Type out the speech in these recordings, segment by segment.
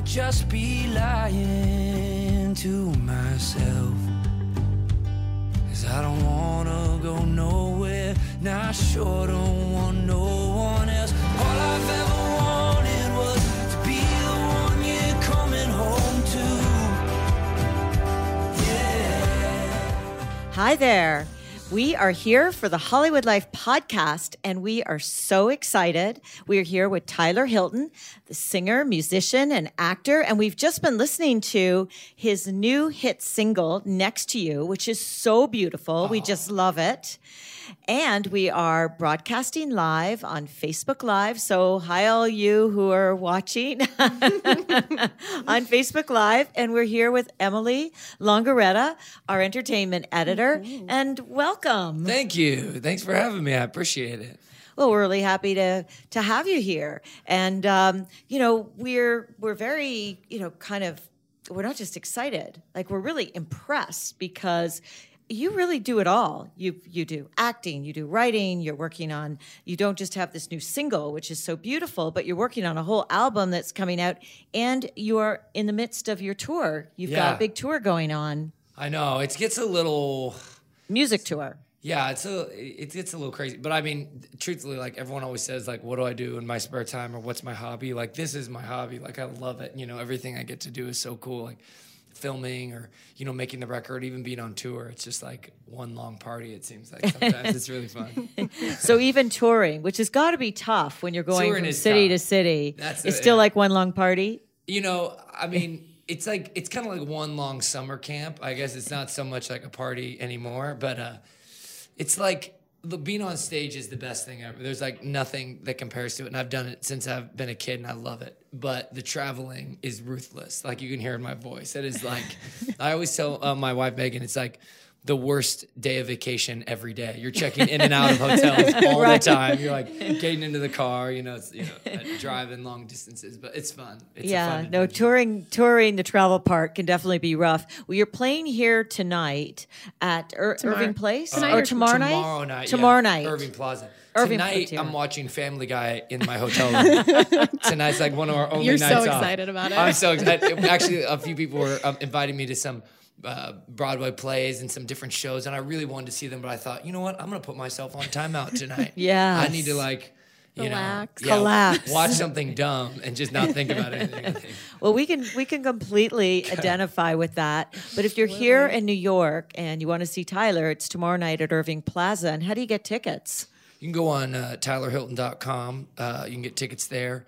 just be lying to myself. Cause I don't wanna go nowhere. Now I sure don't want no one else. All I've ever wanted was to be the one you're coming home to. Yeah. Hi there. We are here for the Hollywood Life podcast, and we are so excited. We are here with Tyler Hilton, the singer, musician, and actor. And we've just been listening to his new hit single, Next to You, which is so beautiful. We just love it. And we are broadcasting live on Facebook Live. So, hi, all you who are watching on Facebook Live. And we're here with Emily Longeretta, our entertainment editor. And welcome. Thank you. Thanks for having me. I appreciate it. Well, we're really happy to to have you here. And um, you know, we're we're very, you know, kind of we're not just excited, like we're really impressed because you really do it all. You you do acting, you do writing, you're working on you don't just have this new single which is so beautiful, but you're working on a whole album that's coming out and you are in the midst of your tour. You've got a big tour going on, I know it gets a little, music tour. yeah, it's a, it gets a little crazy. But I mean, truthfully, like everyone always says, like, what do I do in my spare time or what's my hobby? Like, this is my hobby. Like, I love it. You know, everything I get to do is so cool. Like, filming or you know making the record, even being on tour. It's just like one long party. It seems like sometimes it's really fun. So even touring, which has got to be tough when you're going Touring from city tough. to city, That's it's it, still yeah. like one long party. You know, I mean, it's like it's kind of like one long summer camp. I guess it's not so much like a party anymore, but uh, it's like the, being on stage is the best thing ever. There's like nothing that compares to it, and I've done it since I've been a kid, and I love it. But the traveling is ruthless. Like you can hear in my voice, it is like I always tell uh, my wife Megan, it's like. The worst day of vacation every day. You're checking in and out of hotels all Right. the time. You're like getting into the car, you know, it's you know, driving long distances, but it's fun. It's a yeah, fun no touring. Touring the travel part can definitely be rough. Well, you're playing here tonight at Ir- Irving Place Tonight or or tomorrow night. Tomorrow night. Tomorrow yeah. night. Irving Plaza. Irving Tonight, Plaza. I'm watching Family Guy in my hotel room. Tonight's like one of our only nights. You're so nights off. excited about it. I'm so excited. Actually, a few people were um, inviting me to some uh, Broadway plays and some different shows, and I really wanted to see them, but I thought, you know what? I'm going to put myself on timeout tonight. yeah, I need to like. You Relax. know, yeah, Collapse. Watch something dumb and just not think about anything. Well, we can we can completely identify with that. But if you're here in New York and you want to see Tyler, it's tomorrow night at Irving Plaza. And how do you get tickets? You can go on uh, tylerhilton.com. Uh, you can get tickets there.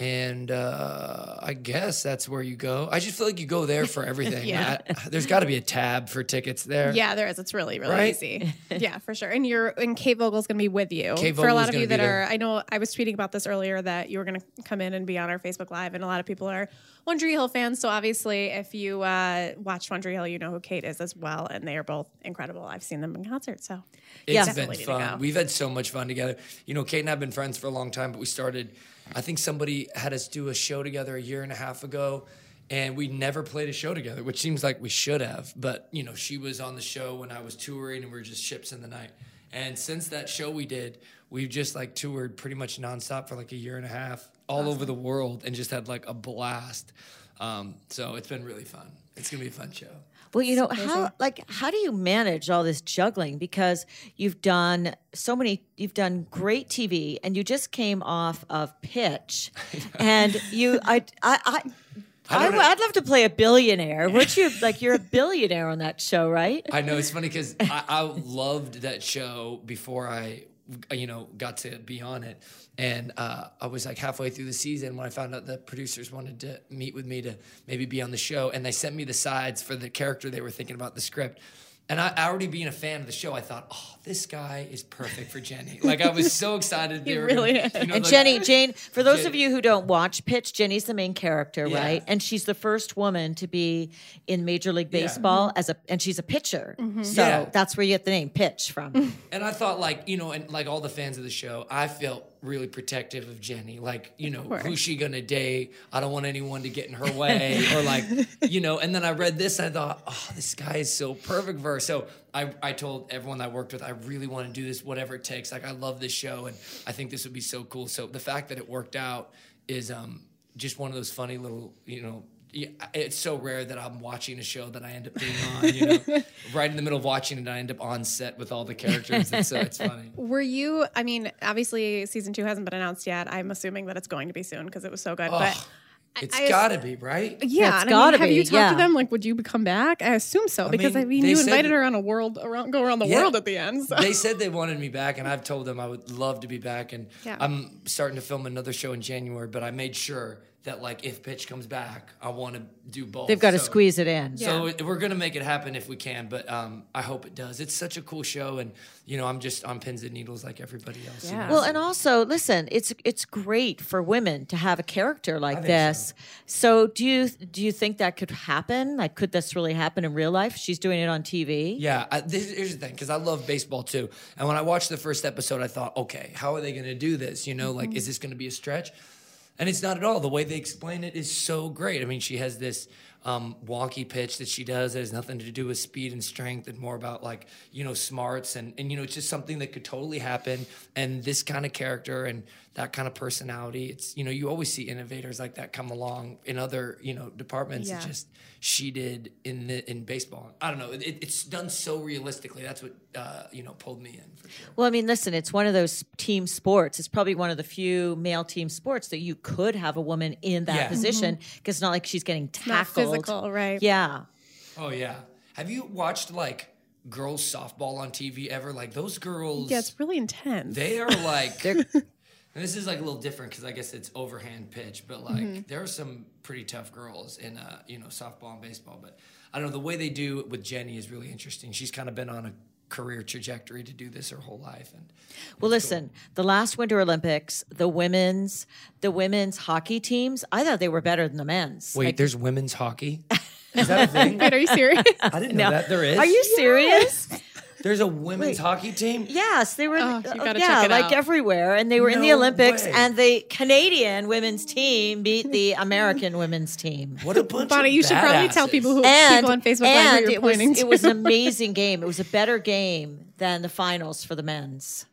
And uh, I guess that's where you go. I just feel like you go there for everything. Yeah. I- there's got to be a tab for tickets there. Yeah, there is. It's really, really Right? easy. yeah, for sure. And you're and Kate Voegele's gonna be with you. Kate for a lot of you that there. are I know I was tweeting about this earlier that you were gonna come in and be on our Facebook Live, and a lot of people are One Tree Hill fans. So obviously if you uh watch One Tree Hill, you know who Kate is as well, and they are both incredible. I've seen them in concert, so It's Yeah. been to fun. We've had so much fun together. You know, Kate and I have been friends for a long time, but we started, I think somebody had us do a show together a year and a half ago, and we never played a show together, which seems like we should have. But, you know, she was on the show when I was touring, and we were just ships in the night. And since that show we did, we've just like toured pretty much nonstop for like a year and a half all over the world and just had like a blast. Um, so it's been really fun. It's going to be a fun show. Well, you know how like how do you manage all this juggling because you've done so many you've done great TV and you just came off of Pitch and you I I I I. I'd love to play a billionaire. Would you like you're a billionaire on that show, right? I know it's funny because I, I loved that show before I, you know, got to be on it, and uh, I was like halfway through the season when I found out that producers wanted to meet with me to maybe be on the show, and they sent me the sides for the character they were thinking about the script. And I already being a fan of the show, I thought, oh, this guy is perfect for Jenny. Like I was so excited. He they really gonna- is. you know, And like- Jenny, Jane, for those of you who don't watch Pitch, Jenny's the main character, Yeah. right? And she's the first woman to be in Major League Baseball mm-hmm. as a, and she's a pitcher. Mm-hmm. So Yeah. that's where you get the name Pitch from. And I thought, like, you know, and like all the fans of the show, I felt really protective of Jenny. Like, you know, who's she gonna date? I don't want anyone to get in her way, or like, you know. And then I read this, and I thought, oh, this guy is so perfect for her. So I, I told everyone I worked with, I really want to do this, whatever it takes. Like, I love this show, and I think this would be so cool. So the fact that it worked out is um, just one of those funny little, you know. Yeah, it's so rare that I'm watching a show that I end up being on, you know, right in the middle of watching it, I end up on set with all the characters. It's, uh, it's funny. Were you? I mean, obviously, season two hasn't been announced yet. I'm assuming that it's going to be soon because it was so good. but It's I- gotta be right. yeah, it's and I gotta mean, have be, you talked yeah. to them? Like, would you come back? I assume so because I mean, mean, you invited that- her on a world around, go around the Yeah. world at the end. So. They said they wanted me back, and I've told them I would love to be back. And Yeah. I'm starting to film another show in January, but I made sure that like if Pitch comes back, I want to do both. They've got to So- squeeze it in. So it- we're gonna make it happen if we can, but um, I hope it does. It's such a cool show, and you know I'm just on pins and needles like everybody else. you Yeah. know? Well, and also, listen, it's it's great for women to have a character like think this. So. do you do you think that could happen? Like, could this really happen in real life? She's doing it on TV. Yeah, I, this, here's the thing, because I love baseball too. And when I watched the first episode, I thought, okay, how are they going to do this? You know, like, is this going to be a stretch? And it's not at all. The way they explain it is so great. I mean, she has this um, pitch that she does that has nothing to do with speed and strength and more about like, you know, smarts and, and you know, it's just something that could totally happen. And this kind of character and that kind of personality, it's, you know, you always see innovators like that come along in other, you know, departments. Yeah. It's just, she did in the in baseball. I don't know. It, it's done so realistically. That's what uh, you know pulled me in for sure. Well, I mean, listen, it's one of those team sports. It's probably one of the few male team sports that you could have a woman in that Yeah. position because it's not like she's getting not tackled. physical, right? Yeah. Oh yeah. Have you watched like girls softball on TV ever? Like those girls. yeah, it's really intense. They are like. and this is like a little different because I guess it's overhand pitch, but like there are some pretty tough girls in uh, you know softball and baseball. But I don't know the way they do it with Jenny is really interesting. She's kind of been on a career trajectory to do this her whole life, and Well, listen, the last Winter Olympics, the women's the women's hockey teams, I thought they were better than the men's. wait, Like, there's women's hockey. Is that a thing? Wait, are you serious? I didn't know that there is. are you serious? There's a women's hockey team. Yes, they were. Oh, you uh, gotta yeah, check it like out. everywhere, and they were in the No Olympics, way. and the Canadian women's team beat the American women's team. What a bunch Bonnie, of you should probably tell badasses. people who And, people on Facebook Live and who you're it was pointing to. it was an amazing game. It was a better game than the finals for the men's.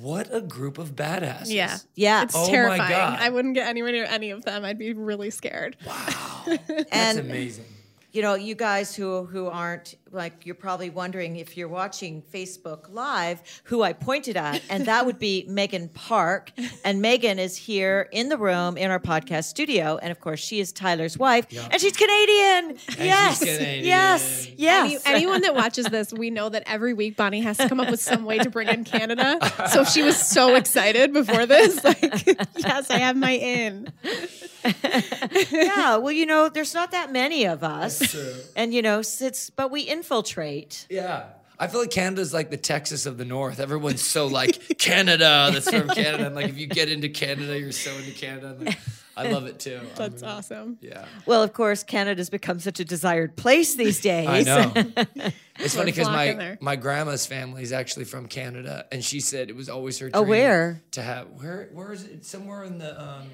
What a group of badasses. yeah, Yeah, it's Oh my terrifying. God. I wouldn't get anywhere near any of them. I'd be really scared. Wow. That's and amazing. you know, you guys who who aren't like, you're probably wondering if you're watching Facebook Live who I pointed at, and that would be Megan Park. And Megan is here in the room in our podcast studio, and of course, she is Tyler's wife, and she's Canadian. yes, Canadian. yes, Any, yes. anyone that watches this, we know that every week Bonnie has to come up with some way to bring in Canada. So she was so excited before this, like, yes, I have my in. yeah, well, you know, there's not that many of us, and you know, it's but we infiltrate. Yeah. I feel like Canada's like the Texas of the North. Everyone's so like Canada, that's from Canada. And like if you get into Canada, you're so into Canada. Like, I love it too. I That's mean, awesome. Yeah. Well, of course, Canada's become such a desired place these days. I know. It's funny because my there. my grandma's family is actually from Canada, and she said it was always her Oh, dream where? to have where where is it? Somewhere in the um,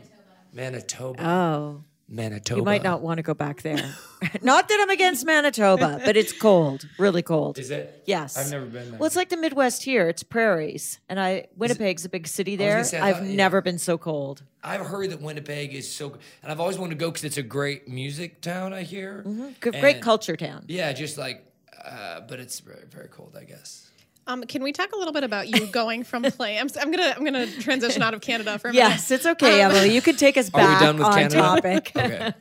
Manitoba. Oh, Manitoba. you might not want to go back there. not that I'm against Manitoba, but it's cold, really cold. Is it? Yes. I've never been there. Well, it's like the Midwest here. It's prairies, and I Winnipeg's a big city there. say, I I've thought- yeah. never been so cold. I've heard that Winnipeg is so, and I've always wanted to go because it's a great music town. I hear. Good, great And- culture town. Yeah, just like, uh, but it's very, very cold, I guess. Um, can we talk a little bit about you going from play? I'm, s- I'm gonna I'm gonna transition out of Canada for a Yes, it's okay, Um, Emily. You could take us back done with on Canada? topic. Okay.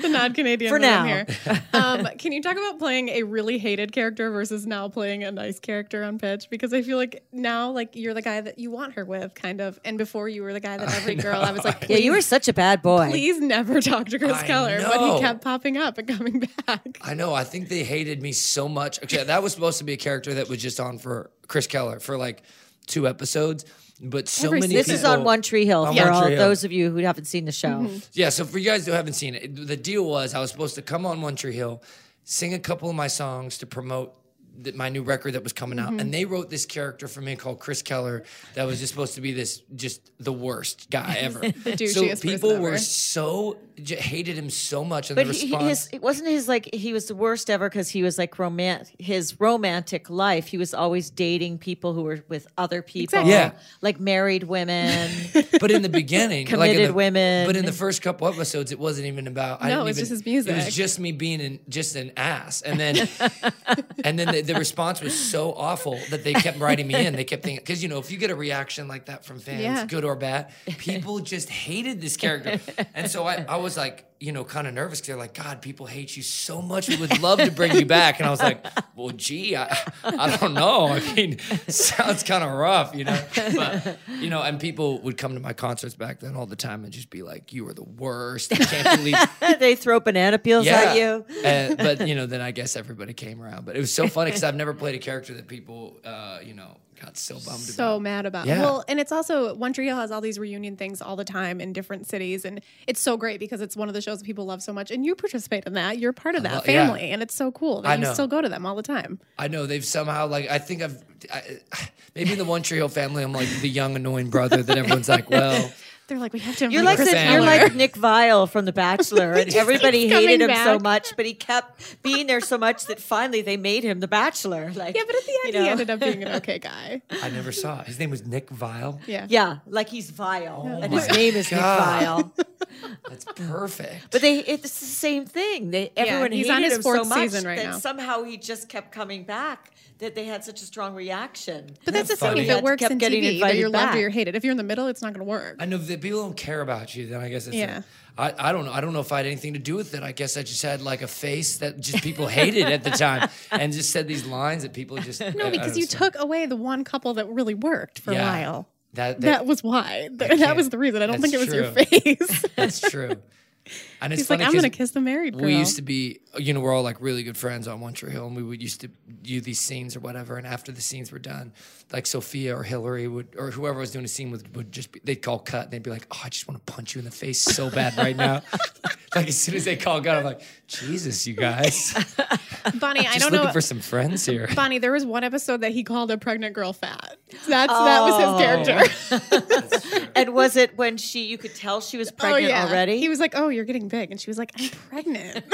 The non-Canadian For now. here. Um, can you talk about playing a really hated character versus now playing a nice character on pitch? Because I feel like now, like you're the guy that you want her with, kind of, and before you were the guy that every girl I was like, Yeah, you were such a bad boy. please never talk to Chris I Keller, but he kept popping up and coming back. I know. I think they hated me so much. Okay, that was supposed to be a character that was just on for Chris Keller for like two episodes, but so Every many. This people, is on One Tree Hill On for One all Tree Hill. those of you who haven't seen the show. Mm-hmm. Yeah, so for you guys who haven't seen it, the deal was I was supposed to come on One Tree Hill, sing a couple of my songs to promote the, my new record that was coming out, and mm-hmm. they wrote this character for me called Chris Keller that was just supposed to be this just the worst guy ever. so douchiest person people were so j- hated him so much, and But the he, response. his, it wasn't his like he was the worst ever because he was like romantic. His romantic life, he was always dating people who were with other people, Exactly. Yeah. like married women. but in the beginning, like in Committed the- women. But in the first couple episodes, it wasn't even about. I No, didn't it was even- just his music. It was just me being an, just an ass, and then and then the, the response was so awful that they kept writing me in. They kept thinking because you know if you get a reaction like that from fans, Yeah. good or bad, people just hated this character, and so I, I was like. You know, kind of nervous because they're like, God, people hate you so much. We would love to bring you back. And I was like, Well, gee, I, I don't know. I mean, sounds kind of rough, you know. But you know, and people would come to my concerts back then all the time and just be like, "You are the worst. I can't believe." they throw banana peels at you. And- but you know, then I guess everybody came around. But it was so funny because I've never played a character that people, uh, you know, got so bummed so about. mad about. Yeah. Well, and it's also One Tree Hill has all these reunion things all the time in different cities, and it's so great because it's one of the shows that people love so much, and you participate in that. You're part of that love- yeah. family, and it's so cool that I you know. still go to them all the time. I know they've somehow like I think I've I, maybe in the One Tree Hill family I'm like the young annoying brother that everyone's like, well, They're like, we have to. You're like Chris the, you're like Nick Viall from The Bachelor, and everybody hated him so much, but he kept being there so much that finally they made him the Bachelor. Like, yeah, but at the end, you know? he ended up being an okay guy. I never saw. it. His name was Nick Viall. Yeah. yeah, like he's vile, and his name is God. Nick Viall. That's perfect. But they, it's the same thing. They everyone he's hated on his him so much season right that now. somehow he just kept coming back. That they had such a strong reaction. But that's the funny? thing. If it works kept in getting TV, either you're loved back. or you're hated. If you're in the middle, it's not going to work. I know if the people don't care about you, then I guess it's Yeah. I I don't know. I don't know if I had anything to do with it. I guess I just had like a face that just people hated at the time, and just said these lines that people just No, because you took away the one couple that really worked for Yeah. a while. that. That was why. That, was the reason. I don't think it was that's your face. That's true. And it's He's like, funny I'm 'cause going to kiss the married girl. We used to be, you know, we're all like really good friends on One Tree Hill, and we would used to do these scenes or whatever. And after the scenes were done, like Sophia or Hilarie would, or whoever was doing a scene with, would just be, they'd call cut, and they'd be like, "Oh, I just want to punch you in the face so bad right now." like as soon as they call cut, I'm like, "Jesus, you guys, Bonnie, I just don't looking know. for some friends here." Bonnie, there was one episode that he called a pregnant girl fat. That's that was Oh. his character. Oh. And was it when she? You could tell she was oh, pregnant already. He was like, "Oh, you're getting big," and she was like, "I'm pregnant."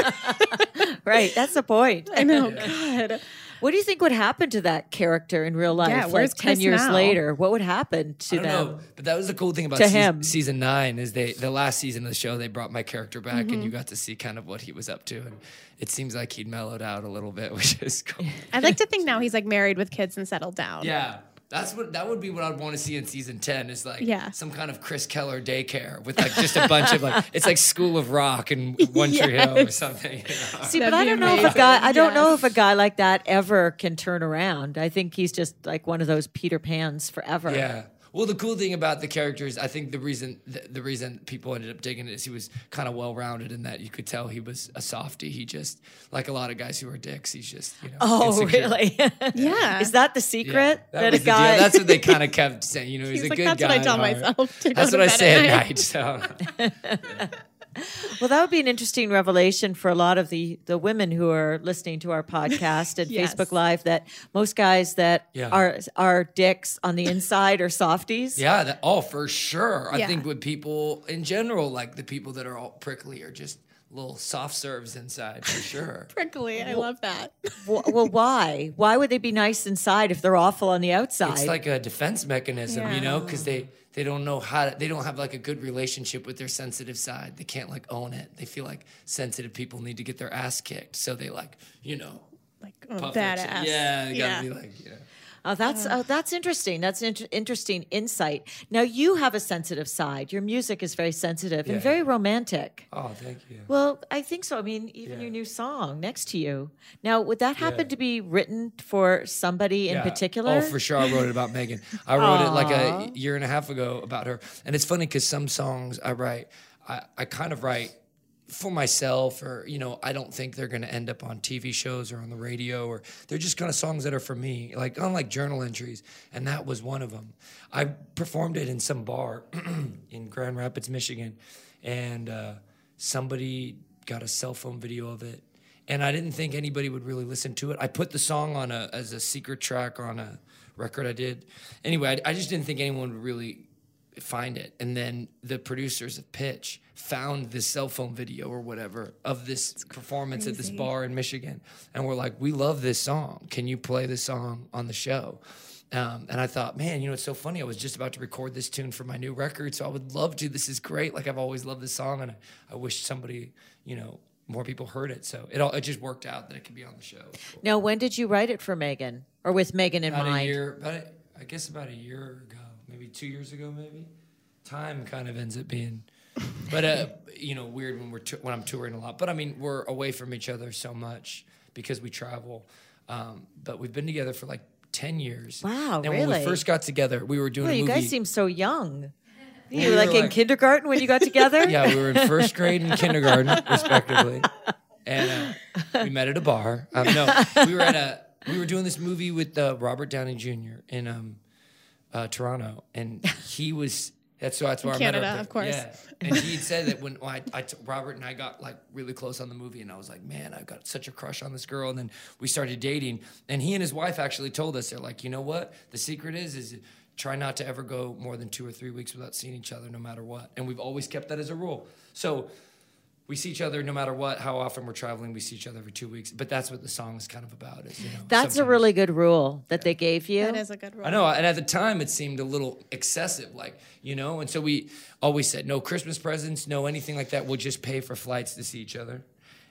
right. That's the point. I know. God. What do you think would happen to that character in real life? Yeah, like where's ten years now? later, what would happen to I don't them? know, but that was the cool thing about To season, him. season nine is they the last season of the show they brought my character back Mm-hmm. and you got to see kind of what he was up to and it seems like he'd mellowed out a little bit, which is cool. I'd like to think now he's like married with kids and settled down. Yeah. That's what that would be what I'd want to see in season ten is like Yeah. some kind of Chris Keller daycare with like just a bunch of like it's like School of Rock and One Tree Hill or something. you know? See, That'd but I don't know if a guy. I don't know if a guy like that ever can turn around. I think he's just like one of those Peter Pans forever. Yeah. Well, the cool thing about the character is, I think the reason the, the reason people ended up digging it is he was kind of well rounded in that you could tell he was a softie. He just like a lot of guys who are dicks. He's just you know. Oh, insecure. really? Yeah. Is that the Yeah, secret that that, a the deal. guy? That's what they kind of kept saying. You know, he's, He's a like, good "That's guy. what I tell myself to go That's to what I bed say at at night. night. So well, that would be an interesting revelation for a lot of the the women who are listening to our podcast and Yes. Facebook Live. That most guys that Yeah. are are dicks on the inside are softies. yeah, that, oh for sure. I think with people in general, like the people that are all prickly are just little soft serves inside for sure. Prickly. I love that. Well, well, why? Why would they be nice inside if they're awful on the outside? It's like a defense mechanism, you know, because they they don't know how to, they don't have like a good relationship with their sensitive side. They can't like own it. They feel like sensitive people need to get their ass kicked, so they like you know Like oh, badass. Yeah, they gotta be like know. Oh, that's oh, that's interesting. That's an inter- interesting insight. Now you have a sensitive side. Your music is very sensitive and very romantic. Oh, thank you. Well, I think so. I mean, even Yeah. your new song next to you. Now, would that happen Yeah. to be written for somebody in particular? Oh, for sure. I wrote it about Megan. I wrote it like a year and a half ago about her. And it's funny because some songs I write, I, I kind of write for myself or, you know, I don't think they're going to end up on TV shows or on the radio or they're just kind of songs that are for me, like unlike journal entries. And that was one of them. I performed it in some bar in Grand Rapids, Michigan. And uh, somebody got a cell phone video of it and I didn't think anybody would really listen to it. I put the song on a as a secret track on a record I did. Anyway, I, I just didn't think anyone would really find it. And then the producers of Pitch found this cell phone video or whatever of this performance at this bar in Michigan, and we're like, "We love this song. Can you play this song on the show?" Um, and I thought, man, you know, it's so funny. I was just about to record this tune for my new record, so I would love to. This is great. Like I've always loved this song, and I, I wish somebody, you know, more people heard it. So it all it just worked out that it could be on the show. now, when did you write it for Megan or with Megan in About a mind? year, about a, I guess about a year ago, maybe two years ago, maybe. Time kind of ends up being, but uh, you know, weird when we're t- when I'm touring a lot. But I mean, we're away from each other so much because we travel. Um, but we've been together for like ten years. Wow, And when we first got together, we were doing Well, you guys seem so young. You we were like were in kindergarten when you got together? Yeah, we were in first grade and kindergarten, respectively, and uh, we met at a bar. Um, no, we were at a we were doing this movie with uh, Robert Downey Jr. in um, uh, Toronto, and he was. That's so that's where I met Canada, her. of course. Yeah, and he had said that when, when I, I t- Robert and I got like really close on the movie, and I was like, man, I've got such a crush on this girl, and then we started dating, and he and his wife actually told us they're like, you know what, the secret is is try not to ever go more than two or three weeks without seeing each other, no matter what, and we've always kept that as a rule. So we see each other no matter what, how often we're traveling. We see each other every two weeks, but that's what the song is kind of about. Is you know, That's a really good rule that they gave you. That is a good rule. I know, and at the time it seemed a little excessive, like you know, and so we always said no Christmas presents, no anything like that. We'll just pay for flights to see each other,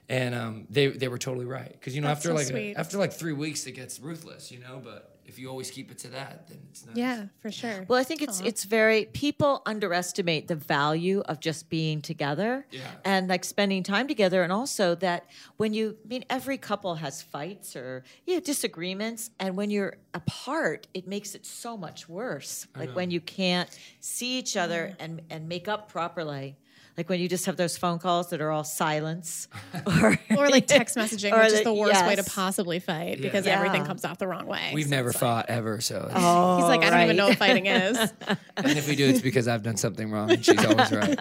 and um, they they were totally right because you know That's after so like sweet. after like three weeks it gets ruthless, you know. But if you always keep it to that, then it's nice. Yeah, for sure. Well, I think it's it's very people underestimate the value of just being together Yeah. and like spending time together, and also that when you I mean every couple has fights or you know, disagreements, and when you're apart, it makes it so much worse. Like when you can't see each other and and make up properly. Like when you just have those phone calls that are all silence, or or like text messaging, Or which is the- the worst way to possibly fight because Yeah. everything comes out the wrong way. We've So never it's like- fought ever, so Oh, He's like, I don't even know what fighting is. and if we do, it's because I've done something wrong, and she's always right.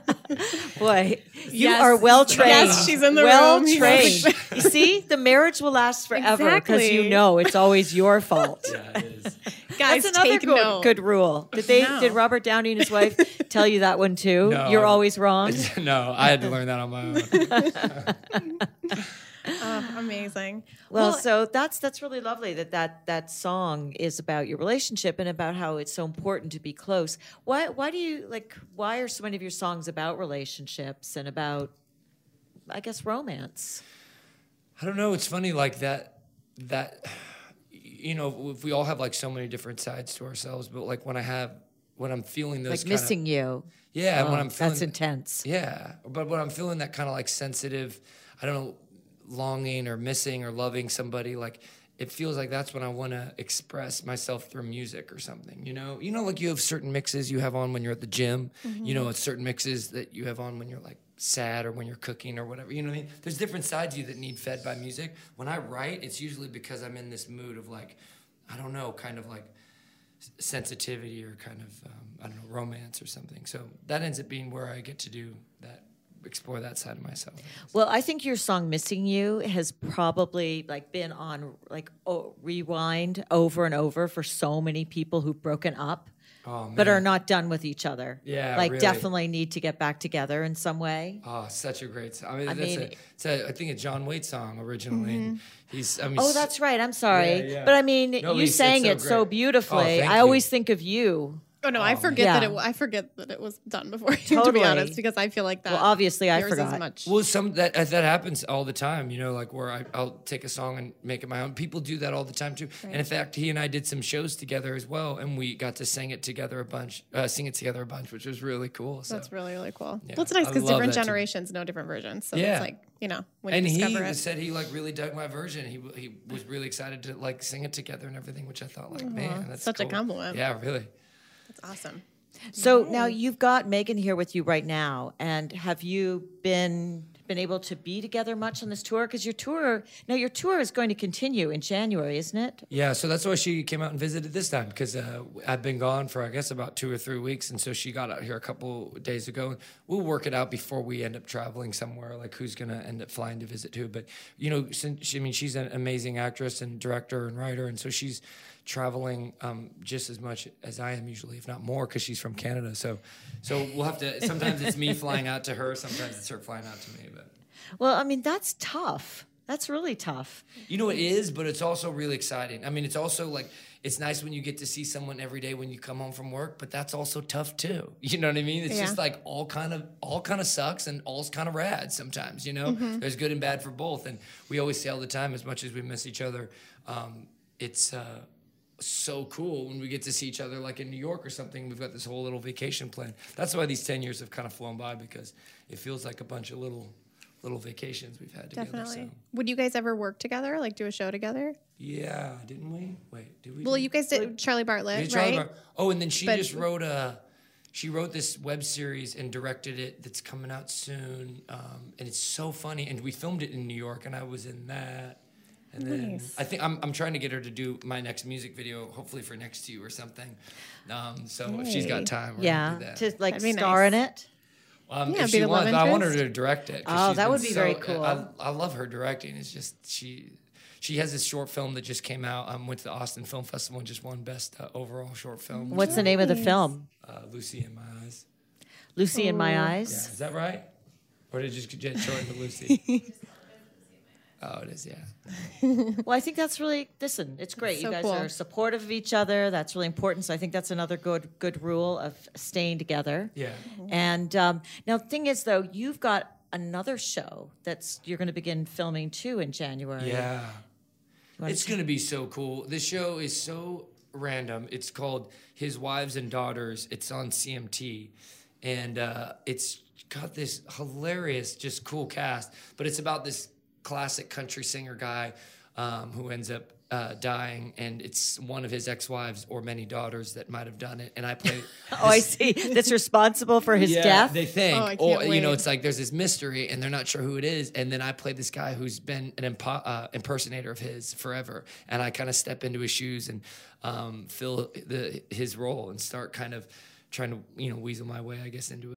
Boy, you Yes. are well trained. Yes, she's in the well room. He's trained. you see, the marriage will last forever because you know it's always your fault. Yeah, it is. Guys, That's another take good, note. good rule. Did they? No. Did Robert Downey and his wife tell you that one too? No. You're always wrong. no, I had to learn that on my own. Oh, amazing. Well, so that's that's really lovely that that that song is about your relationship and about how it's so important to be close. Why why do you like? Why are so many of your songs about relationships and about, I guess, romance? I don't know. It's funny, like that. That you know, if we all have like so many different sides to ourselves, but like when I have when I'm feeling those Like kinda- missing you. yeah, and when Oh, I'm feeling that's intense. Yeah, but when I'm feeling that kind of like sensitive, I don't know, longing or missing or loving somebody, like it feels like that's when I want to express myself through music or something. You know, you know, like you have certain mixes you have on when you're at the gym. You mm-hmm. know, it's certain mixes that you have on when you're like sad or when you're cooking or whatever. You know what I mean? There's different sides of you that need fed by music. When I write, it's usually because I'm in this mood of like, I don't know, kind of like sensitivity or kind of um, I don't know romance or something. So that ends up being where I get to do that, explore that side of myself. Well, I think your song "Missing You" has probably like been on like oh, rewind over and over for so many people who've broken up, Oh, but are not done with each other. Yeah, like really. definitely need to get back together in some way. Oh, such a great song. I mean, I that's mean- a, it's a, I think a John Waite song originally. and He's, I mean, Oh, that's right. I'm sorry, Yeah, yeah. but I mean, No, you sang it's it so so oh, beautifully. Oh, I you. always think of you. Oh no, I forget Yeah. that it. I forget that it was done before. to be honest, because I feel like that. Well, obviously, I forgot. Is much. Well, some that that happens all the time, you know, like where I, I'll take a song and make it my own. People do that all the time too. And in fact, he and I did some shows together as well, and we got to sing it together a bunch, uh, sing it together a bunch, which was really cool. So. That's really really cool. Yeah, well, it's nice because different that too. generations know different versions. So Yeah. it's like you know when and you he discover it. said he like really dug my version. He he was really excited to like sing it together and everything, which I thought like, man, that's such a compliment. Yeah, really. That's awesome. So now you've got Megan here with you right now, and have you been been able to be together much on this tour? Because your tour now your tour is going to continue in January, isn't it? Yeah, so that's why she came out and visited this time because uh, I've been gone for I guess about two or three weeks, and so she got out here a couple days ago. We'll work it out before we end up traveling somewhere, like who's gonna end up flying to visit who. But you know, since she, I mean, she's an amazing actress and director and writer, and so she's traveling um, just as much as I am usually, if not more, because she's from Canada. So, so we'll have to. Sometimes it's me flying out to her, sometimes it's her flying out to me, but. Well, I mean that's tough. That's really tough. You know, it is, but it's also really exciting. I mean, it's also like it's nice when you get to see someone every day when you come home from work, but that's also tough too. You know what I mean? It's just like all kind of all kind of sucks and all's kind of rad sometimes. You know, Mm-hmm. there's good and bad for both, and we always say all the time, as much as we miss each other, um, it's. Uh, so cool when we get to see each other like in New York or something. We've got this whole little vacation plan. That's why these 10 years have kind of flown by because it feels like a bunch of little little vacations we've had together. Definitely. So. Would you guys ever work together? Like do a show together? Yeah, didn't we? Wait, did we? Well, you guys did Charlie Bartlett, Yeah, Charlie right? Oh, and then she But- just wrote a. She wrote this web series and directed it. That's coming out soon, um, and it's so funny. And we filmed it in New York, and I was in that. And then Nice. I think I'm, I'm trying to get her to do my next music video, hopefully for next to you or something. Um, so if she's got time, we're Yeah, do that. to like That'd be star in it. Um, Yeah, if be she the love wants, I want her to direct it. Oh, that would be very cool. I, I love her directing. It's just she, she has this short film that just came out. Um, went to the Austin Film Festival and just won best uh, overall short film. What's the name of the film? uh, Lucy in My Eyes? Lucy in Oh. My Yeah, Eyes. is that right? Or did it just get shortened to Lucy? oh, it is. Yeah. Well, I think that's really listen. It's great. So you guys cool. are supportive of each other. That's really important. So I think that's another good good rule of staying together. Yeah. And um, now, the thing is, though, you've got another show that's you're going to begin filming too in January. Yeah. It's going to be so cool. This show is so random. It's called His Wives and Daughters. It's on CMT. And uh, it's got this hilarious, just cool cast. But it's about this classic country singer guy um, who ends up uh, dying. And it's one of his ex wives or many daughters that might have done it. And I play. Oh, I see. That's responsible for his yeah, death. They think, Oh, I or can't you know, it's like there's this mystery, and they're not sure who it is. And then I play this guy who's been an impo- uh, impersonator of his forever, and I kind of step into his shoes and um, fill the his role and start kind of trying to you know weasel my way, I guess, into it.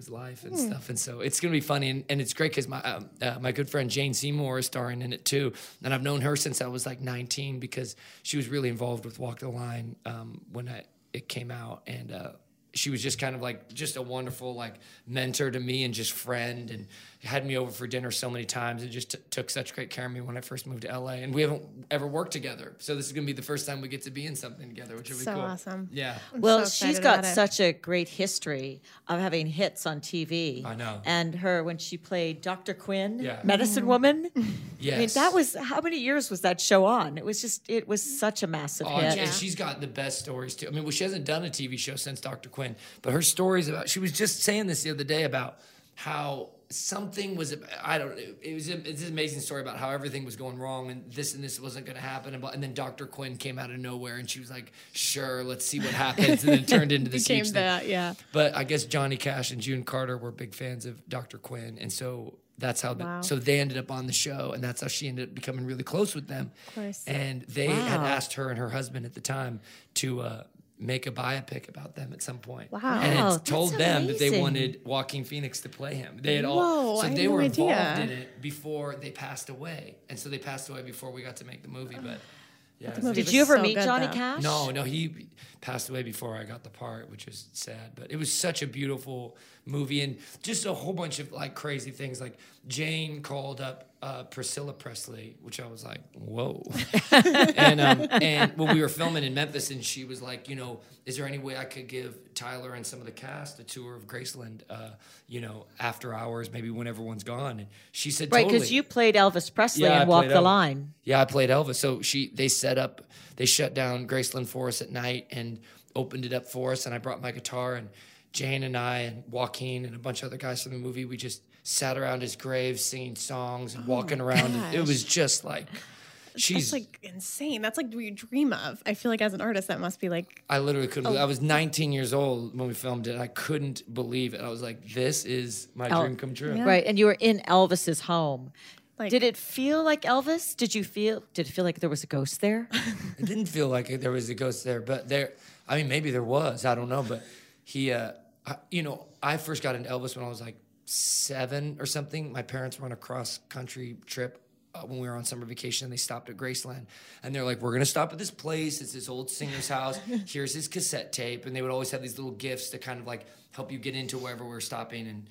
His life and stuff. And so it's going to be funny. And, and it's great because my, um, uh, my good friend Jane Seymour is starring in it too. And I've known her since I was like 19 because she was really involved with Walk the Line um, when I, it came out. And uh, she was just kind of like, just a wonderful like mentor to me and just friend and had me over for dinner so many times and just t- took such great care of me when I first moved to LA. And we haven't ever worked together. So this is going to be the first time we get to be in something together, which will be So cool. awesome. Yeah. I'm Well, so she's excited got such a great history of having hits on TV. I know. And her when she played Dr. Quinn, Yeah. Medicine mm. Woman. Yes. I mean, that was how many years was that show on? It was just it was such a massive Oh, hit. and she's got the best stories too. I mean, well, she hasn't done a TV show since Dr. Quinn, but her stories about. She was just saying this the other day about how something was. I don't. It was. It's an amazing story about how everything was going wrong and this and this wasn't going to happen. And, and then Dr. Quinn came out of nowhere and she was like, "Sure, let's see what happens." And then it turned into this Became huge thing. that, yeah. But I guess Johnny Cash and June Carter were big fans of Dr. Quinn, and so that's how the, Wow. so they ended up on the show and that's how she ended up becoming really close with them course. and they had asked her and her husband at the time to uh, make a biopic about them at some point Wow. and Wow, it told that's them that they wanted Joaquin Phoenix to play him they had Whoa, all so I had they no were idea. involved in it before they passed away and so they passed away before we got to make the movie but yeah so- movie Did you ever so meet good, Johnny though. Cash? no, no, he passed away before I got the part, which is sad. But it was such a beautiful movie and just a whole bunch of like crazy things. Like Jane called up uh, Priscilla Presley, which I was like, whoa. and um, and when we were filming in Memphis, and she was like, you know, is there any way I could give Tyler and some of the cast a tour of Graceland, uh, you know, after hours, maybe when everyone's gone? And she said, Right, totally. because you played Elvis Presley Yeah, I and Walk played the Elvis. Line. Yeah, I played Elvis. So she they set up they shut down Graceland for us at night and opened it up for us and I brought my guitar and Jane and I and Joaquin and a bunch of other guys from the movie, we just sat around his grave singing songs and oh walking around. And it was just like she's That's like insane. That's like what you dream of. I feel like as an artist, that must be like I literally couldn't believe I was 19 years old when we filmed it. I couldn't believe it. I was like, this is my El- dream come true. Right, and you were in Elvis's home. Like- did it feel like Elvis? Did you feel? Did it feel like there was a ghost there? It didn't feel like there was a ghost there, but there. I mean, maybe there was. I don't know, but he, uh, I, you know, I first got into Elvis when I was like seven or something. My parents were on a cross country trip uh, when we were on summer vacation. and They stopped at Graceland, and they're like, "We're gonna stop at this place. It's this old singer's house. Here's his cassette tape." And they would always have these little gifts to kind of like help you get into wherever we are stopping and.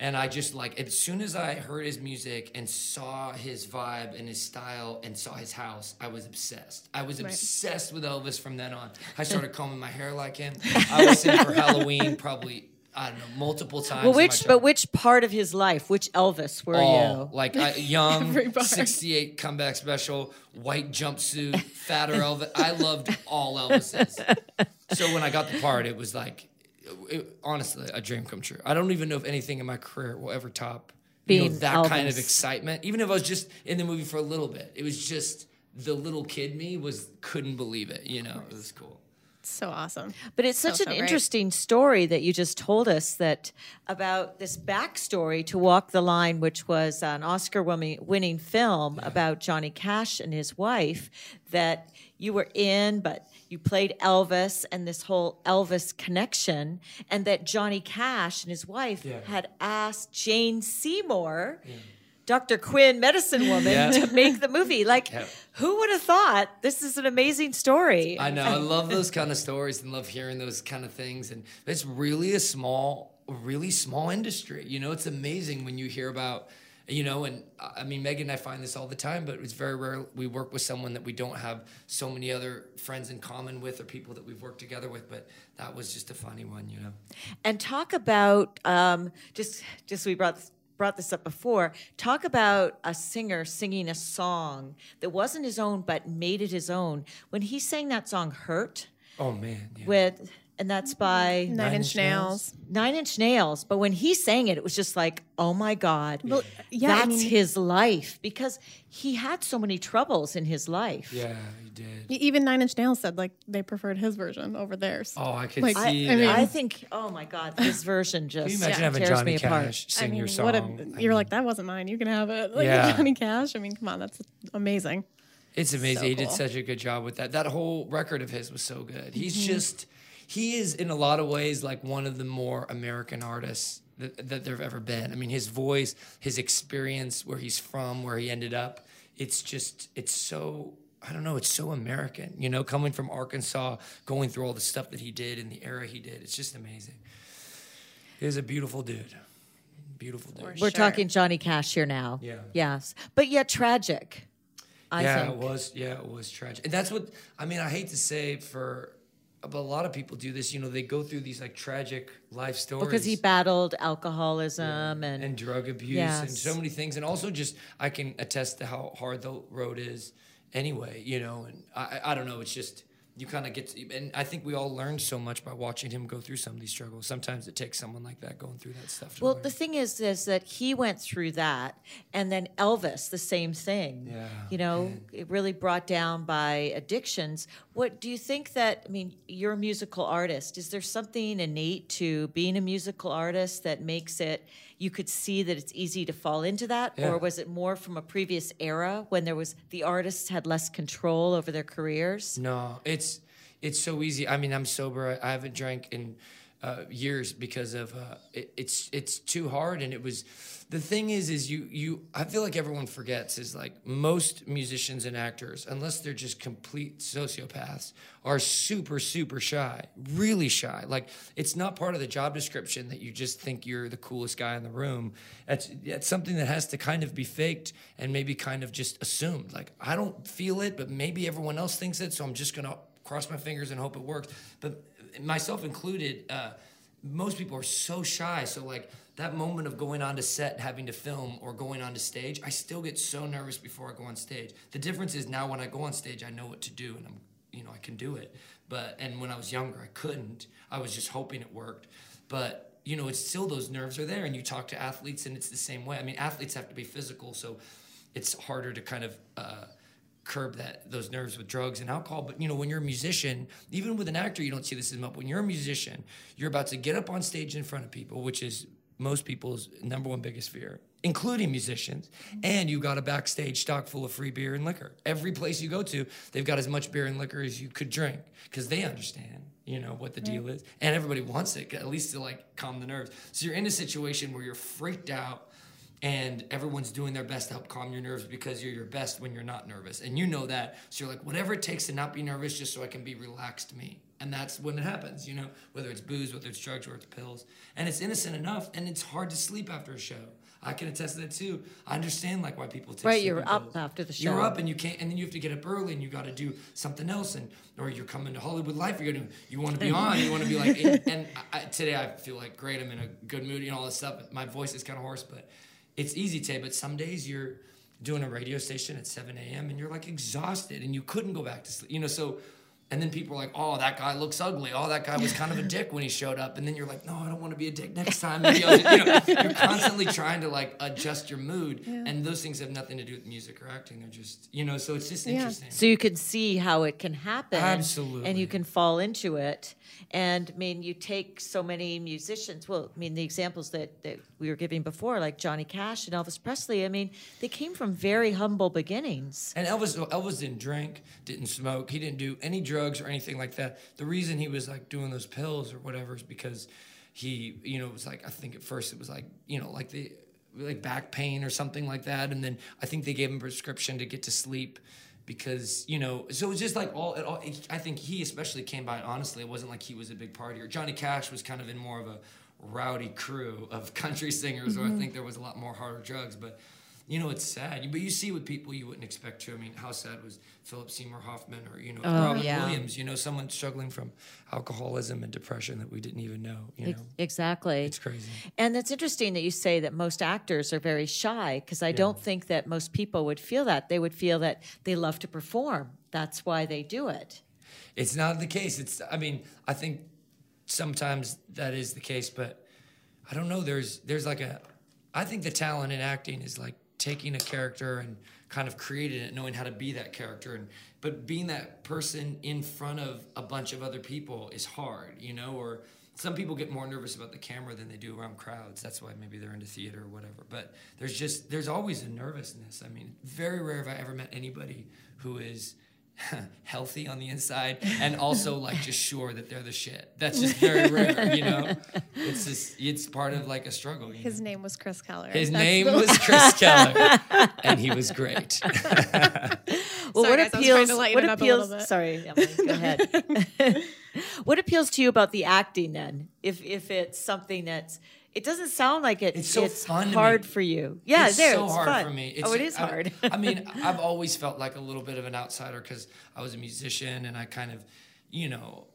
And I just like as soon as I heard his music and saw his vibe and his style and saw his house, I was obsessed. I was obsessed with Elvis from then on. I started combing my hair like him. I was in for Halloween probably I don't know multiple times. well, which but which part of his life? Which Elvis were all you? like I, young 68 comeback special, white jumpsuit, fatter Elvis. I loved all Elvises. So when I got the part, it was like, it, honestly, a dream come true. I don't even know if anything in my career will ever top you know, Being that kind of excitement. Even if I was just in the movie for a little bit, it was just the little kid me was couldn't believe it. You know, it was cool. so awesome. But it's such So, an so interesting story that you just told us that about this backstory to Walk the Line, which was an Oscar winning winning film about Johnny Cash and his wife that you were in, but you played Elvis and this whole Elvis connection, and that Johnny Cash and his wife had asked Jane Seymour. Dr. Quinn, medicine woman, Yeah. to make the movie. Like, who would have thought this is an amazing story? I know. I love those kind of stories and love hearing those kind of things. And it's really a small, really small industry. You know, it's amazing when you hear about, you know, and I I mean, Megan and I find this all the time, but it's very rare we work with someone that we don't have so many other friends in common with or people that we've worked together with. But that was just a funny one, you know. and talk about um, just just we brought brought this up before talk about a singer singing a song that wasn't his own but made it his own when he sang that song hurt Oh, man. Yeah. with and that's by Nine, Inch Inch Nails. Nine Inch Nails. But when he sang it, it was just like, oh my God, yeah, I that's mean- his life because he had so many troubles in his life. Yeah, he did. Even Nine Inch Nails said like they preferred his version over theirs. Oh, I can like, see I, I mean- I think, oh my God, this version just Can you imagine having tears Johnny me apart. Sing I mean, your song? what a, I you're mean, like that wasn't mine. You can have it. Like Yeah. Johnny Cash. I mean, come on, that's amazing. It's amazing. So he did such a good job with that. That whole record of his was so good. He's Mm-hmm. just, he is in a lot of ways like one of the more American artists that, that there've ever been. I mean, his voice, his experience, where he's from, where he ended up, it's just, it's so, I don't know, it's so American, you know, coming from Arkansas, going through all the stuff that he did in the era he did. It's just amazing. He was a beautiful dude. Beautiful dude. We're Sure. talking Johnny Cash here now. Yeah. Yes. But yet tragic. I yeah, think. it was. Yeah, it was tragic. And that's what I mean. I hate to say for, but a lot of people do this. You know, they go through these like tragic life stories Because he battled alcoholism and, and drug abuse and so many things, and also just I can attest to how hard the road is. Anyway, you know, and I I don't know. It's just you kind of get to, and I think we all learned so much by watching him go through some of these struggles. Sometimes it takes someone like that going through that stuff. To Well, learn. the thing is, is that he went through that, and then Elvis, the same thing. Yeah, You know, it really brought down by addictions. What do you think that? I mean, you're a musical artist. Is there something innate to being a musical artist that makes it? You could see that it's easy to fall into that, Yeah. or was it more from a previous era when there was the artists had less control over their careers? No, it's it's so easy. I mean, I'm sober. I haven't drank in uh, years because of uh, it, it's it's too hard. And it was the thing is is you you I feel like everyone forgets is like most musicians and actors, unless they're just complete sociopaths, are super super shy, really shy. Like it's not part of the job description that you just think you're the coolest guy in the room. It's it's something that has to kind of be faked and maybe kind of just assumed. Like I don't feel it, but maybe everyone else thinks it, so I'm just gonna cross my fingers and hope it works. But myself included, uh, most people are so shy. So like that moment of going on to set, having to film, or going on to stage, I still get so nervous before I go on stage. The difference is now when I go on stage, I know what to do and I'm, you know, I can do it. But and when I was younger, I couldn't. I was just hoping it worked. But you know, it's still those nerves are there, and you talk to athletes, and it's the same way. I mean, athletes have to be physical, so it's harder to kind of. Uh, curb that those nerves with drugs and alcohol. But you know, when you're a musician, even with an actor, you don't see this as much. When you're a musician, you're about to get up on stage in front of people, which is most people's number one biggest fear, including musicians. And you got a backstage stock full of free beer and liquor. Every place you go to, they've got as much beer and liquor as you could drink because they understand. You know what the deal is, and everybody wants it at least to like calm the nerves. So you're in a situation where you're freaked out, and everyone's doing their best to help calm your nerves because you're your best when you're not nervous. And you know that. So you're like, whatever it takes to not be nervous just so I can be relaxed me. And that's when it happens, you know, whether it's booze, whether it's drugs, or it's pills. And it's innocent enough, and it's hard to sleep after a show. I can attest to that too. I understand like why people take Right, you're up pills. after the show. You're up and you can't, and then you have to get up early and you got to do something else, and or you're coming to Hollywood Life. You're gonna, you want to be on, you want to be like. and I, today I feel like great. I'm in a good mood, you know, all this stuff. My voice is kind of hoarse, but it's easy today. But some days you're doing a radio station at 7 a.m. and you're like exhausted and you couldn't go back to sleep, you know. So, and then people are like, "Oh, that guy looks ugly. Oh, that guy was kind of a dick when he showed up." And then you're like, "No, I don't want to be a dick next time." Maybe I'll just, you know, you're constantly trying to like adjust your mood, and those things have nothing to do with music or acting. They're just, you know, so it's just interesting. So you can see how it can happen. Absolutely. And you can fall into it. And I mean, you take so many musicians. Well, I mean, the examples that, that we were giving before, like Johnny Cash and Elvis Presley, I mean, they came from very humble beginnings. And Elvis, Elvis didn't drink, didn't smoke, he didn't do any drugs or anything like that. The reason he was like doing those pills or whatever is because he, you know, it was like I think at first it was like you know like the like back pain or something like that, and then I think they gave him a prescription to get to sleep because you know so it was just like all, it all I think he especially came by honestly. It wasn't like he was a big partier. Johnny Cash was kind of in more of a rowdy crew of country singers where I mm-hmm. think there was a lot more harder drugs. But you know it's sad but you see with people you wouldn't expect to I mean how sad was Philip Seymour Hoffman or you know oh, Robin yeah. Williams you know someone struggling from alcoholism and depression that we didn't even know you know Exactly. it's crazy And it's interesting that you say that most actors are very shy because I don't think that most people would feel that. They would feel that they love to perform. That's why they do it. It's not the case. It's I mean, I think sometimes that is the case, but I don't know. There's there's like a I think the talent in acting is like taking a character and kind of creating it, knowing how to be that character and but being that person in front of a bunch of other people is hard, you know, or some people get more nervous about the camera than they do around crowds. That's why maybe they're into theater or whatever. But there's just there's always a nervousness. I mean, very rare have I ever met anybody who is healthy on the inside and also like just sure that they're the shit. That's just very rare, you know. It's just it's part of like a struggle. you His know? name was Chris Keller. His That's name the- was Chris Keller, and he was great. Well, Sorry, what guys, I was trying appeals? What it up a appeals? Sorry, Emily, go ahead. what appeals to you about the acting then? If if it's something that's it doesn't sound like it, It's so it's fun hard for you. Yeah, it's there, so it's hard fun. for me. oh, it is I- hard. I, mean, I've always felt like a little bit of an outsider because I was a musician and I kind of, you know,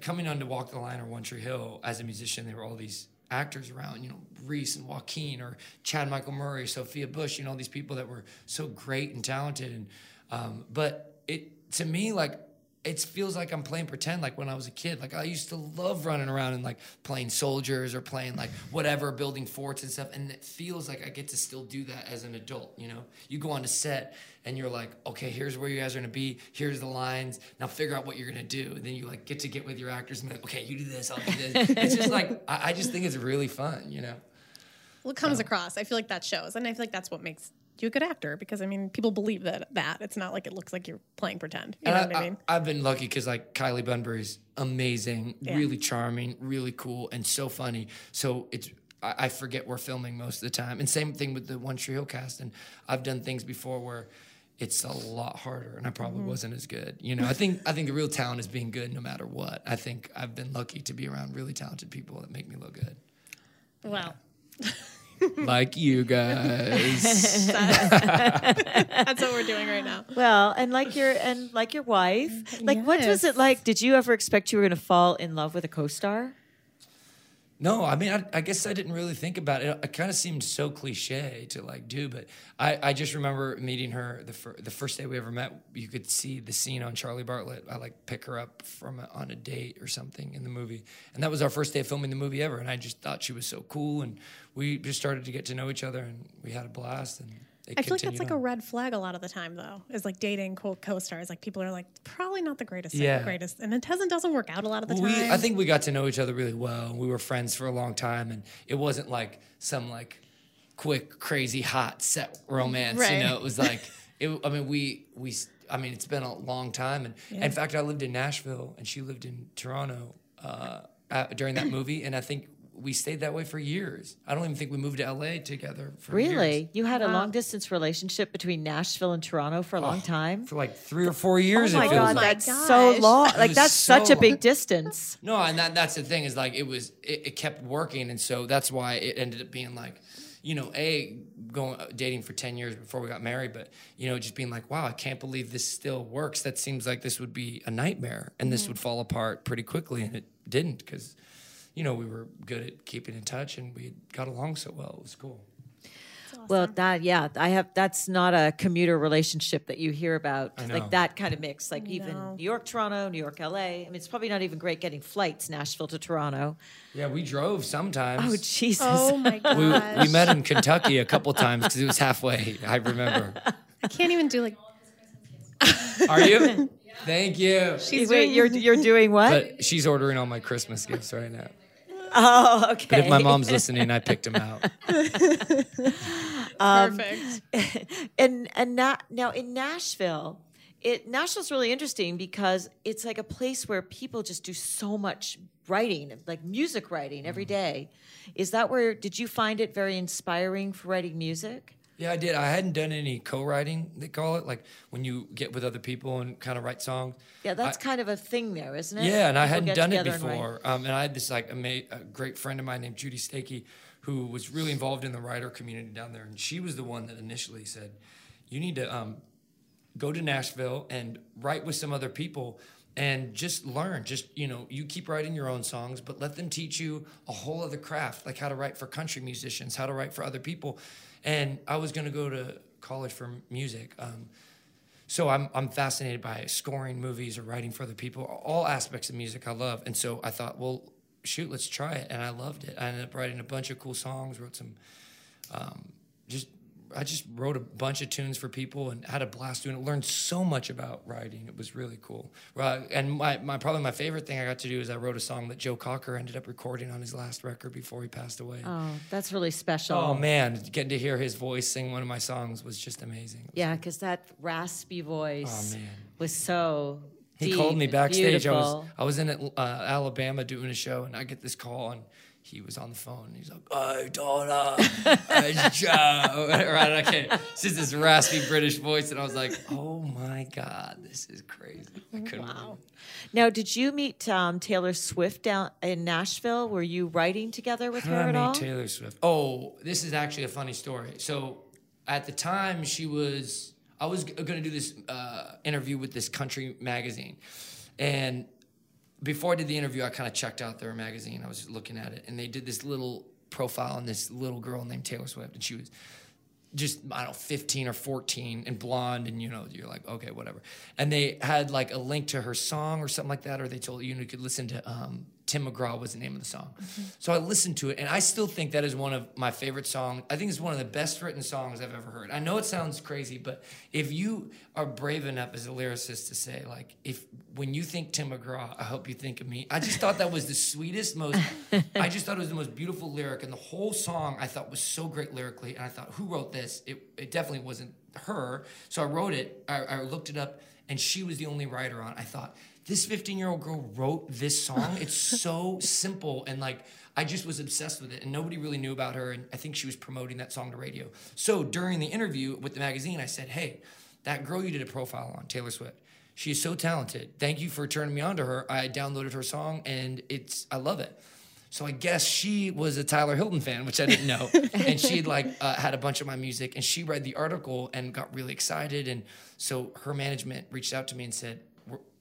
coming on to Walk the Line or One Tree Hill as a musician, there were all these actors around, you know, Reese and Joaquin or Chad Michael Murray, Sophia Bush, you know, all these people that were so great and talented. And um, but it to me like it feels like I'm playing pretend like when I was a kid. Like I used to love running around and like playing soldiers or playing like whatever, building forts and stuff. And it feels like I get to still do that as an adult, you know? You go on to set and you're like, okay, here's where you guys are gonna be, here's the lines, now figure out what you're gonna do. And then you like get to get with your actors and be like, okay, you do this, I'll do this. it's just like I, I just think it's really fun, you know? Well, it comes across. I feel like that shows, and I feel like that's what makes you a good actor because I mean, people believe that that it's not like it looks like you're playing pretend. You know And what I mean? I, have been lucky because like Kylie Bunbury's amazing, Yeah. really charming, really cool, and so funny. So it's I, I forget we're filming most of the time. And same thing with the One Tree Hill cast. And I've done things before where it's a lot harder, and I probably Mm-hmm. wasn't as good. You know, I think I think the real talent is being good no matter what. I think I've been lucky to be around really talented people that make me look good, well, like you guys. that's what we're doing right now. Well, and like your and like your wife, like what was it like? Did you ever expect you were going to fall in love with a co-star? No, I mean, I, I guess I didn't really think about it. It kind of seemed so cliche to like do, but I, I just remember meeting her the fir- the first day we ever met. You could see the scene on Charlie Bartlett. I like pick her up from a, on a date or something in the movie, and that was our first day of filming the movie ever. And I just thought she was so cool, and we just started to get to know each other, and we had a blast. And I feel like that's continued like a red flag a lot of the time, though. Is like dating co- co-stars. Like people are like probably not the greatest, Yeah. greatest, and it doesn't doesn't work out a lot of the Well, time. we, I think we got to know each other really well. We were friends for a long time, and it wasn't like some like quick, crazy, hot set romance. Right. You know, it was like, it, I mean, we we. I mean, it's been a long time, and in fact, I lived in Nashville, and she lived in Toronto uh, at, during that movie, and I think we stayed that way for years. I don't even think we moved to LA together for Really? years. You had a long distance relationship between Nashville and Toronto for a long time? for like three or four years. oh my it feels god, like. that's so long. Like was that's such a big distance. No, and that, that's the thing is like it was it, it kept working, and so that's why it ended up being like, you know, a going uh, dating for ten years before we got married, but you know, just being like, wow, I can't believe this still works. That seems like this would be a nightmare, and this would fall apart pretty quickly, and it didn't because, you know, we were good at keeping in touch, and we got along so well. It was cool. Well, that yeah, I have. That's not a commuter relationship that you hear about, know. like that kind of mix. Like even No. New York, Toronto, New York, LA. I mean, it's probably not even great getting flights Nashville to Toronto. Yeah, we drove sometimes. Oh Jesus! oh my god, we, we met in Kentucky a couple times because it was halfway. I remember. I can't even do like. Are you? Thank you. She's Wait, doing- you're you're doing what? But she's ordering all my Christmas gifts right now. oh, okay. But if my mom's listening, I picked him out. perfect. and and na- now in Nashville, it Nashville's really interesting because it's like a place where people just do so much writing, like music writing every Mm. Is that where did you find it very inspiring for writing music? Yeah, I did. I hadn't done any co-writing. They call it like when you get with other people and kind of write songs. Yeah, that's I- kind of a thing there, isn't it? Yeah, and I hadn't done it together and before. Um, and I had this like ama- a great friend of mine named Judy Stakee, who was really involved in the writer community down there, and she was the one that initially said, "You need to um, go to Nashville and write with some other people." And just learn. Just you know, you keep writing your own songs, but let them teach you a whole other craft, like how to write for country musicians, how to write for other people. And I was going to go to college for music, um, so I'm I'm fascinated by scoring movies or writing for other people. All aspects of music I love, and so I thought, well, shoot, let's try it, and I loved it. I ended up writing a bunch of cool songs, wrote some, um, just I just wrote a bunch of tunes for people and had a blast doing it. Learned so much about writing. It was really cool. Uh, and my, my probably my favorite thing I got to do is I wrote a song that Joe Cocker ended up recording on his last record before he passed away. Oh, that's really special. Oh man, getting to hear his voice sing one of my songs was just amazing. Was Yeah, because that raspy voice Oh, man. was so. He deep called me backstage. I was. I was in uh, Alabama doing a show, and I get this call, and he was on the phone. And he's like, "Hey, Donna, it's Joe." right? I can't. It's just this raspy British voice, and I was like, "Oh my god, this is crazy." I couldn't. Wow. Now, did you meet um, Taylor Swift down in Nashville? Were you writing together with her I at met all? Taylor Swift. Oh, this is actually a funny story. So, at the time, she was. I was going to do this uh, interview with this country magazine, and before I did the interview, I kind of checked out their magazine. I was looking at it, and they did this little profile on this little girl named Taylor Swift, and she was just I don't know, 15 or 14 and blonde, and you know, you're like, okay, whatever. And they had like a link to her song or something like that, or they told you, you, could listen to um, Tim McGraw was the name of the song. Mm-hmm. So I listened to it, and I still think that is one of my favorite songs. I think it's one of the best written songs I've ever heard. I know it sounds crazy, but if you are brave enough as a lyricist to say, like, if when you think Tim McGraw, I hope you think of me. I just thought that was the sweetest, most. I just thought it was the most beautiful lyric, and the whole song I thought was so great lyrically. And I thought, who wrote this? It it definitely wasn't her. So I wrote it. I, I looked it up, and she was the only writer on. it. I thought this 15 year old girl wrote this song. It's so simple and like I just was obsessed with it, and nobody really knew about her. And I think she was promoting that song to radio. So during the interview with the magazine, I said, "Hey, that girl you did a profile on, Taylor Swift." She is so talented. Thank you for turning me on to her. I downloaded her song and it's I love it. So I guess she was a Tyler Hilton fan, which I didn't know, and she had like uh, had a bunch of my music, and she read the article and got really excited, and so her management reached out to me and said, "We're-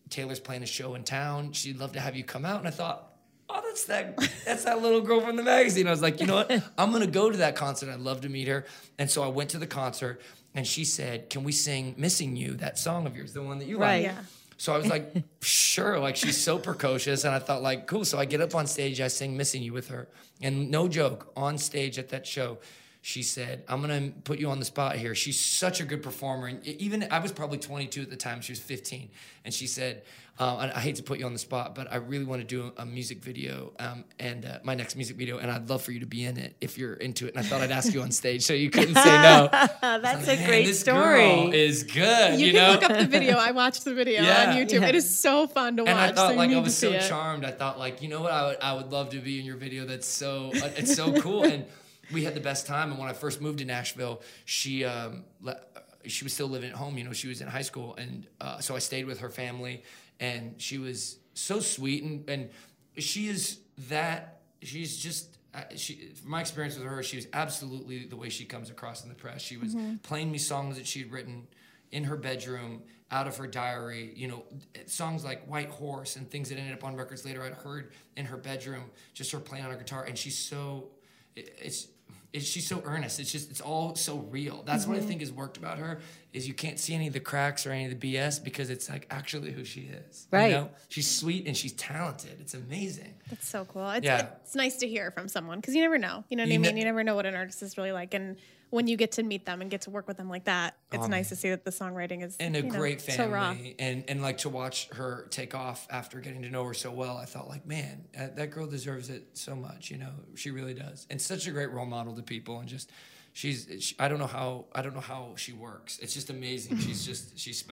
"Taylor's playing a show in town. She'd love to have you come out." And I thought, "Oh, that's that that's that little girl from the magazine." I was like, "You know what? I'm gonna go to that concert. I'd love to meet her." And so I went to the concert, and she said, "Can we sing "Missing You," that song of yours, the one that you Right. like?" Yeah. So I was like, sure. Like she's so precocious, and I thought like, cool. So I get up on stage, I sing "Missing You" with her, and no joke, on stage at that show, she said, "I'm gonna put you on the spot here." She's such a good performer, and even I was probably 22 at the time. She was 15, and she said, uh, I, "I hate to put you on the spot, but I really want to do a, music video, um, and uh, my next music video, and I'd love for you to be in it if you're into it." And I thought I'd ask you on stage, so you couldn't say no. That's a great this story. girl is good. You, You, can know? look up the video. I watched the video Yeah. on YouTube. Yeah. It is so fun to watch. and I so thought you like I was to so it. charmed. I thought like you know what I would I would love to be in your video. That's so uh, it's so cool. and we had the best time. And when I first moved to Nashville, she um, le- she was still living at home. You know, she was in high school, and uh, so I stayed with her family. And she was so sweet, and and she is that. She's just. uh, She, from my experience with her, she was absolutely the way she comes across in the press. She was playing me songs that she'd written in her bedroom out of her diary you know songs like white horse and things that ended up on records later i'd heard in her bedroom just her playing on her guitar and she's so it's it's, she's so earnest. It's just, it's all so real. That's what I mm-hmm. think has worked about her is you can't see any of the cracks or any of the BS because it's like actually who she is. Right. You know? She's sweet and she's talented. It's amazing. That's so cool. It's, Yeah. it's nice to hear from someone because you never know. You know what You I ne- mean? you never know what an artist is really like. And when you get to meet them and get to work with them like that, it's nice to see that the songwriting is and a you know, great so raw. family and and like to watch her take off after getting to know her so well i thought like man uh, that girl deserves it so much you know she really does and such a great role model to people and just she's she, i don't know how i don't know how she works it's just amazing she's just she's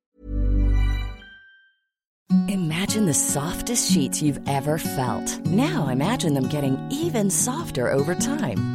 Imagine the softest sheets you've ever felt. Now imagine them getting even softer over time.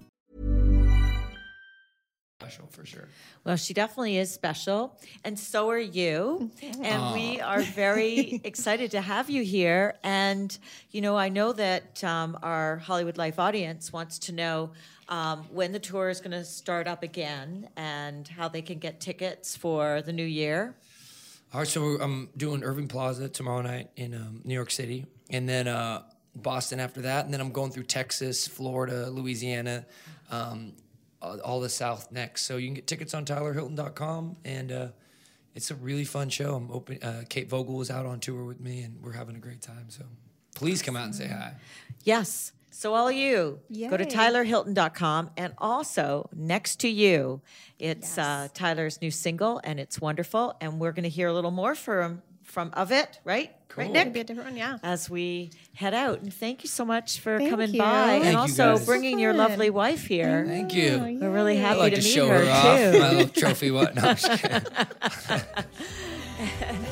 Special for sure Well, she definitely is special, and so are you. And we are very excited to have you here. And, you know, I know that um, our Hollywood Life audience wants to know um, when the tour is going to start up again and how they can get tickets for the new year. all right so i'm doing irving plaza tomorrow night in um, new york city and then uh, boston after that and then i'm going through texas florida louisiana um, all all the south next so you can get tickets on tylerhilton.com and uh, it's a really fun show i'm open uh, kate voegele was out on tour with me and we're having a great time so please come out and say hi Yes. So all you go to tylerhilton.com and also next to you, it's uh, Tyler's new single and it's wonderful. And we're going to hear a little more from from of it, right? Right, Cool. Nick? Maybe a different one, yeah. As we head out, and thank you so much for Thank coming you. by, Thank and you, also guys. bringing your lovely wife here. thank you We're really i happy like to to meet show her, her, off too. my little trophy what no, I'm just kidding.